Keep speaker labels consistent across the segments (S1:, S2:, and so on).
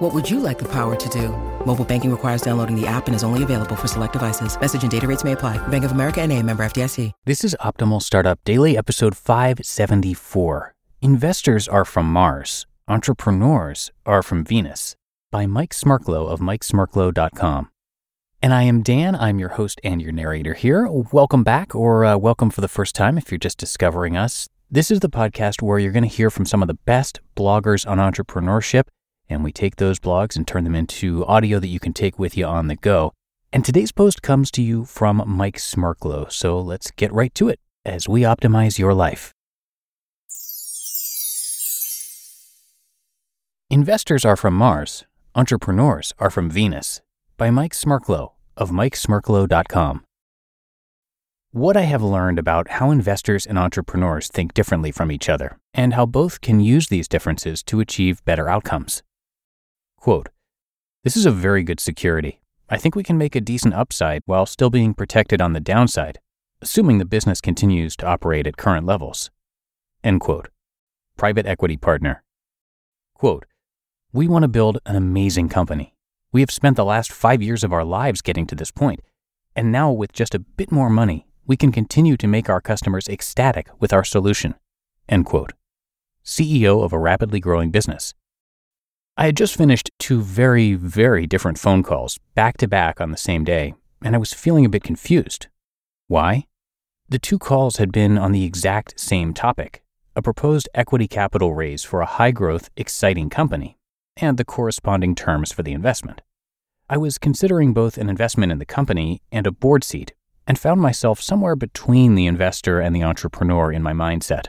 S1: What would you like the power to do? Mobile banking requires downloading the app and is only available for select devices. Message and data rates may apply. Bank of America and a member FDIC.
S2: This is Optimal Startup Daily, episode 574. Investors are from Mars. Entrepreneurs are from Venus by Mike Smerklo of mikesmerklo.com. And I am Dan. I'm your host and your narrator here. Welcome back, or uh, welcome for the first time if you're just discovering us. This is the podcast where you're going to hear from some of the best bloggers on entrepreneurship and we take those blogs and turn them into audio that you can take with you on the go. And today's post comes to you from Mike Smerklo, so let's get right to it as we optimize your life. Investors are from Mars, entrepreneurs are from Venus by Mike Smerklo of mikesmerklo.com. What I have learned about how investors and entrepreneurs think differently from each other, and how both can use these differences to achieve better outcomes. Quote, This is a very good security. I think we can make a decent upside while still being protected on the downside, assuming the business continues to operate at current levels. End quote. Private equity partner. Quote, We want to build an amazing company. We have spent the last five years of our lives getting to this point, and now with just a bit more money, we can continue to make our customers ecstatic with our solution. End quote. CEO of a rapidly growing business. I had just finished two very, very different phone calls back to back on the same day, and I was feeling a bit confused. Why? The two calls had been on the exact same topic a proposed equity capital raise for a high growth, exciting company, and the corresponding terms for the investment. I was considering both an investment in the company and a board seat, and found myself somewhere between the investor and the entrepreneur in my mindset.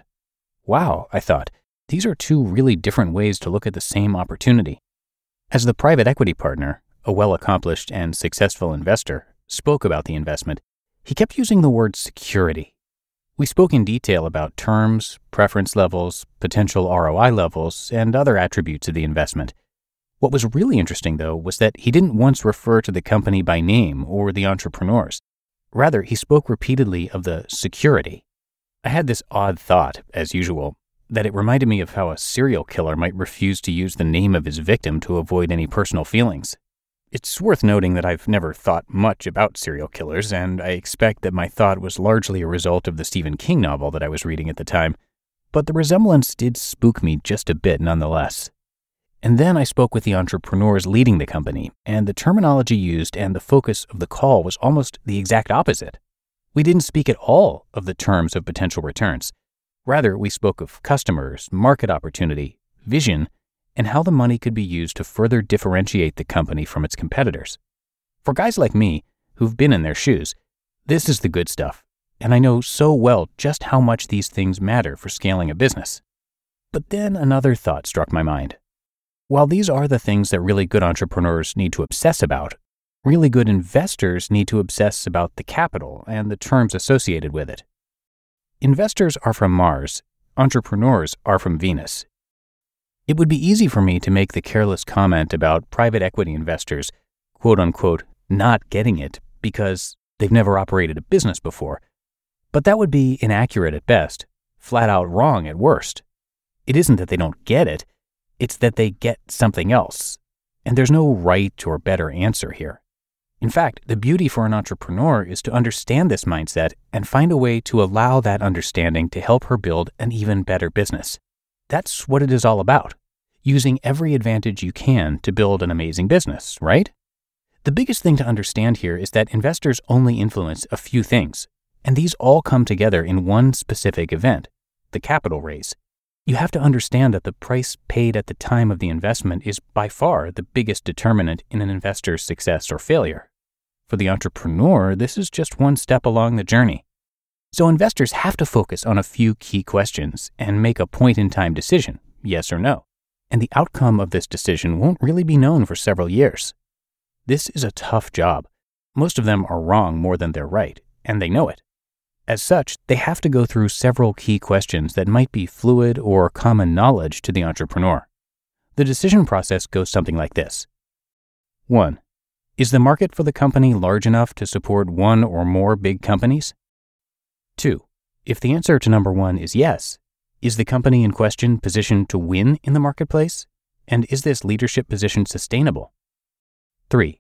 S2: Wow, I thought, these are two really different ways to look at the same opportunity. As the private equity partner, a well accomplished and successful investor, spoke about the investment, he kept using the word security. We spoke in detail about terms, preference levels, potential ROI levels, and other attributes of the investment. What was really interesting, though, was that he didn't once refer to the company by name or the entrepreneurs. Rather, he spoke repeatedly of the security. I had this odd thought, as usual, that it reminded me of how a serial killer might refuse to use the name of his victim to avoid any personal feelings. It's worth noting that I've never thought much about serial killers, and I expect that my thought was largely a result of the Stephen King novel that I was reading at the time, but the resemblance did spook me just a bit nonetheless. And then I spoke with the entrepreneurs leading the company, and the terminology used and the focus of the call was almost the exact opposite. We didn't speak at all of the terms of potential returns. Rather, we spoke of customers, market opportunity, vision, and how the money could be used to further differentiate the company from its competitors. For guys like me, who've been in their shoes, this is the good stuff, and I know so well just how much these things matter for scaling a business. But then another thought struck my mind. While these are the things that really good entrepreneurs need to obsess about, really good investors need to obsess about the capital and the terms associated with it. Investors are from Mars, entrepreneurs are from Venus. It would be easy for me to make the careless comment about private equity investors, quote unquote, not getting it because they've never operated a business before. But that would be inaccurate at best, flat out wrong at worst. It isn't that they don't get it, it's that they get something else. And there's no right or better answer here. In fact, the beauty for an entrepreneur is to understand this mindset and find a way to allow that understanding to help her build an even better business. That's what it is all about using every advantage you can to build an amazing business, right? The biggest thing to understand here is that investors only influence a few things, and these all come together in one specific event the capital raise. You have to understand that the price paid at the time of the investment is by far the biggest determinant in an investor's success or failure. For the entrepreneur, this is just one step along the journey. So investors have to focus on a few key questions and make a point in time decision, yes or no. And the outcome of this decision won't really be known for several years. This is a tough job. Most of them are wrong more than they're right, and they know it. As such, they have to go through several key questions that might be fluid or common knowledge to the entrepreneur. The decision process goes something like this 1. Is the market for the company large enough to support one or more big companies? 2. If the answer to number 1 is yes, is the company in question positioned to win in the marketplace? And is this leadership position sustainable? 3.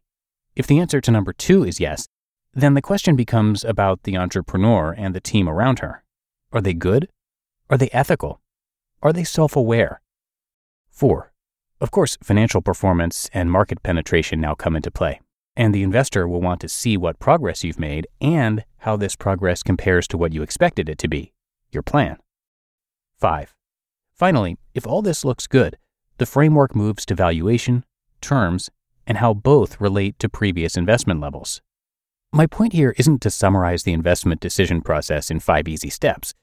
S2: If the answer to number 2 is yes, then the question becomes about the entrepreneur and the team around her. Are they good? Are they ethical? Are they self aware? 4. Of course, financial performance and market penetration now come into play, and the investor will want to see what progress you've made and how this progress compares to what you expected it to be, your plan. 5. Finally, if all this looks good, the framework moves to valuation, terms, and how both relate to previous investment levels. My point here isn't to summarize the investment decision process in five easy steps.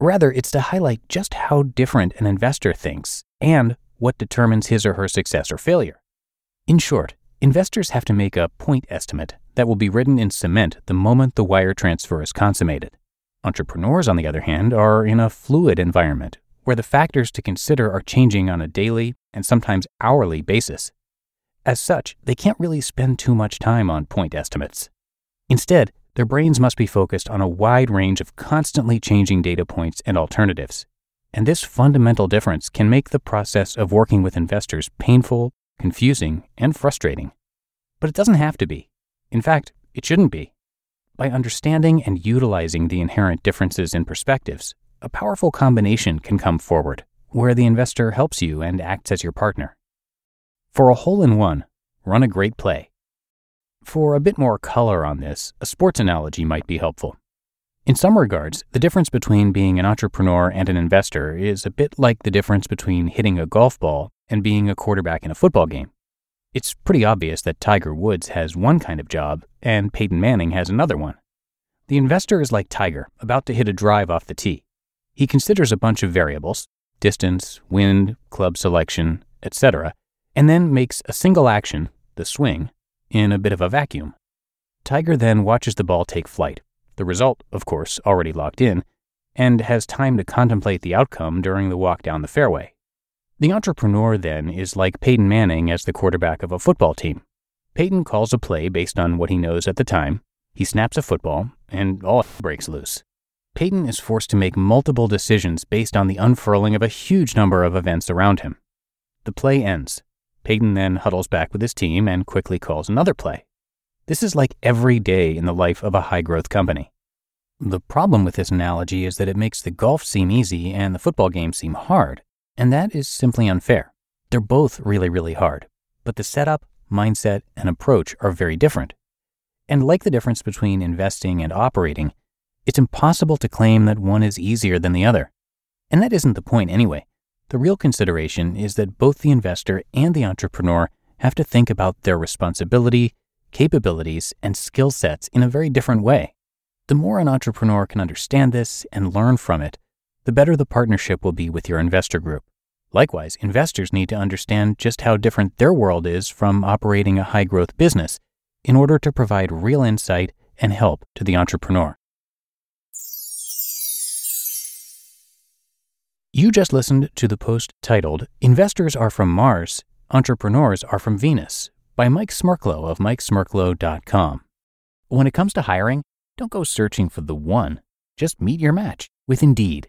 S2: Rather, it's to highlight just how different an investor thinks and what determines his or her success or failure. In short, investors have to make a point estimate that will be written in cement the moment the wire transfer is consummated. Entrepreneurs, on the other hand, are in a fluid environment where the factors to consider are changing on a daily and sometimes hourly basis. As such, they can't really spend too much time on point estimates. Instead, their brains must be focused on a wide range of constantly changing data points and alternatives. And this fundamental difference can make the process of working with investors painful, confusing, and frustrating. But it doesn't have to be. In fact, it shouldn't be. By understanding and utilizing the inherent differences in perspectives, a powerful combination can come forward where the investor helps you and acts as your partner. For a hole in one, run a great play. For a bit more color on this, a sports analogy might be helpful. In some regards, the difference between being an entrepreneur and an investor is a bit like the difference between hitting a golf ball and being a quarterback in a football game. It's pretty obvious that Tiger Woods has one kind of job and Peyton Manning has another one. The investor is like Tiger, about to hit a drive off the tee. He considers a bunch of variables distance, wind, club selection, etc., and then makes a single action, the swing, in a bit of a vacuum. Tiger then watches the ball take flight, the result, of course, already locked in, and has time to contemplate the outcome during the walk down the fairway. The entrepreneur then is like Peyton Manning as the quarterback of a football team. Peyton calls a play based on what he knows at the time, he snaps a football, and all breaks loose. Peyton is forced to make multiple decisions based on the unfurling of a huge number of events around him. The play ends. Peyton then huddles back with his team and quickly calls another play. This is like every day in the life of a high growth company. The problem with this analogy is that it makes the golf seem easy and the football game seem hard, and that is simply unfair. They're both really, really hard, but the setup, mindset, and approach are very different. And like the difference between investing and operating, it's impossible to claim that one is easier than the other. And that isn't the point anyway. The real consideration is that both the investor and the entrepreneur have to think about their responsibility, capabilities, and skill sets in a very different way. The more an entrepreneur can understand this and learn from it, the better the partnership will be with your investor group. Likewise, investors need to understand just how different their world is from operating a high growth business in order to provide real insight and help to the entrepreneur. You just listened to the post titled Investors Are From Mars, Entrepreneurs Are From Venus by Mike Smerklo of MikeSmerklo.com. When it comes to hiring, don't go searching for the one. Just meet your match with Indeed.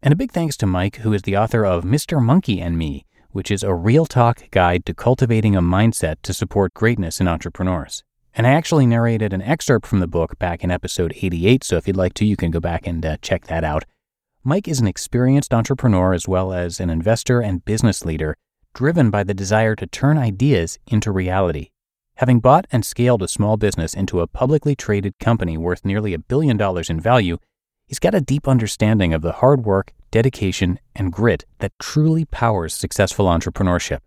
S2: And a big thanks to Mike, who is the author of Mr. Monkey and Me, which is a real talk guide to cultivating a mindset to support greatness in entrepreneurs. And I actually narrated an excerpt from the book back in episode 88, so if you'd like to, you can go back and uh, check that out. Mike is an experienced entrepreneur as well as an investor and business leader, driven by the desire to turn ideas into reality. Having bought and scaled a small business into a publicly traded company worth nearly a billion dollars in value, he's got a deep understanding of the hard work, dedication, and grit that truly powers successful entrepreneurship.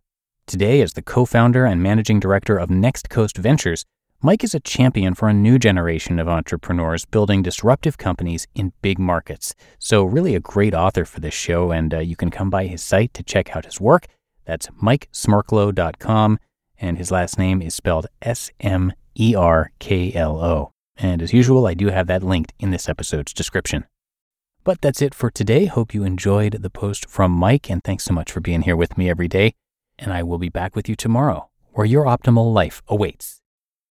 S2: Today, as the co founder and managing director of Next Coast Ventures, Mike is a champion for a new generation of entrepreneurs building disruptive companies in big markets. So, really, a great author for this show, and uh, you can come by his site to check out his work. That's mikesmerklo.com, and his last name is spelled S M E R K L O. And as usual, I do have that linked in this episode's description. But that's it for today. Hope you enjoyed the post from Mike, and thanks so much for being here with me every day. And I will be back with you tomorrow, where your optimal life awaits.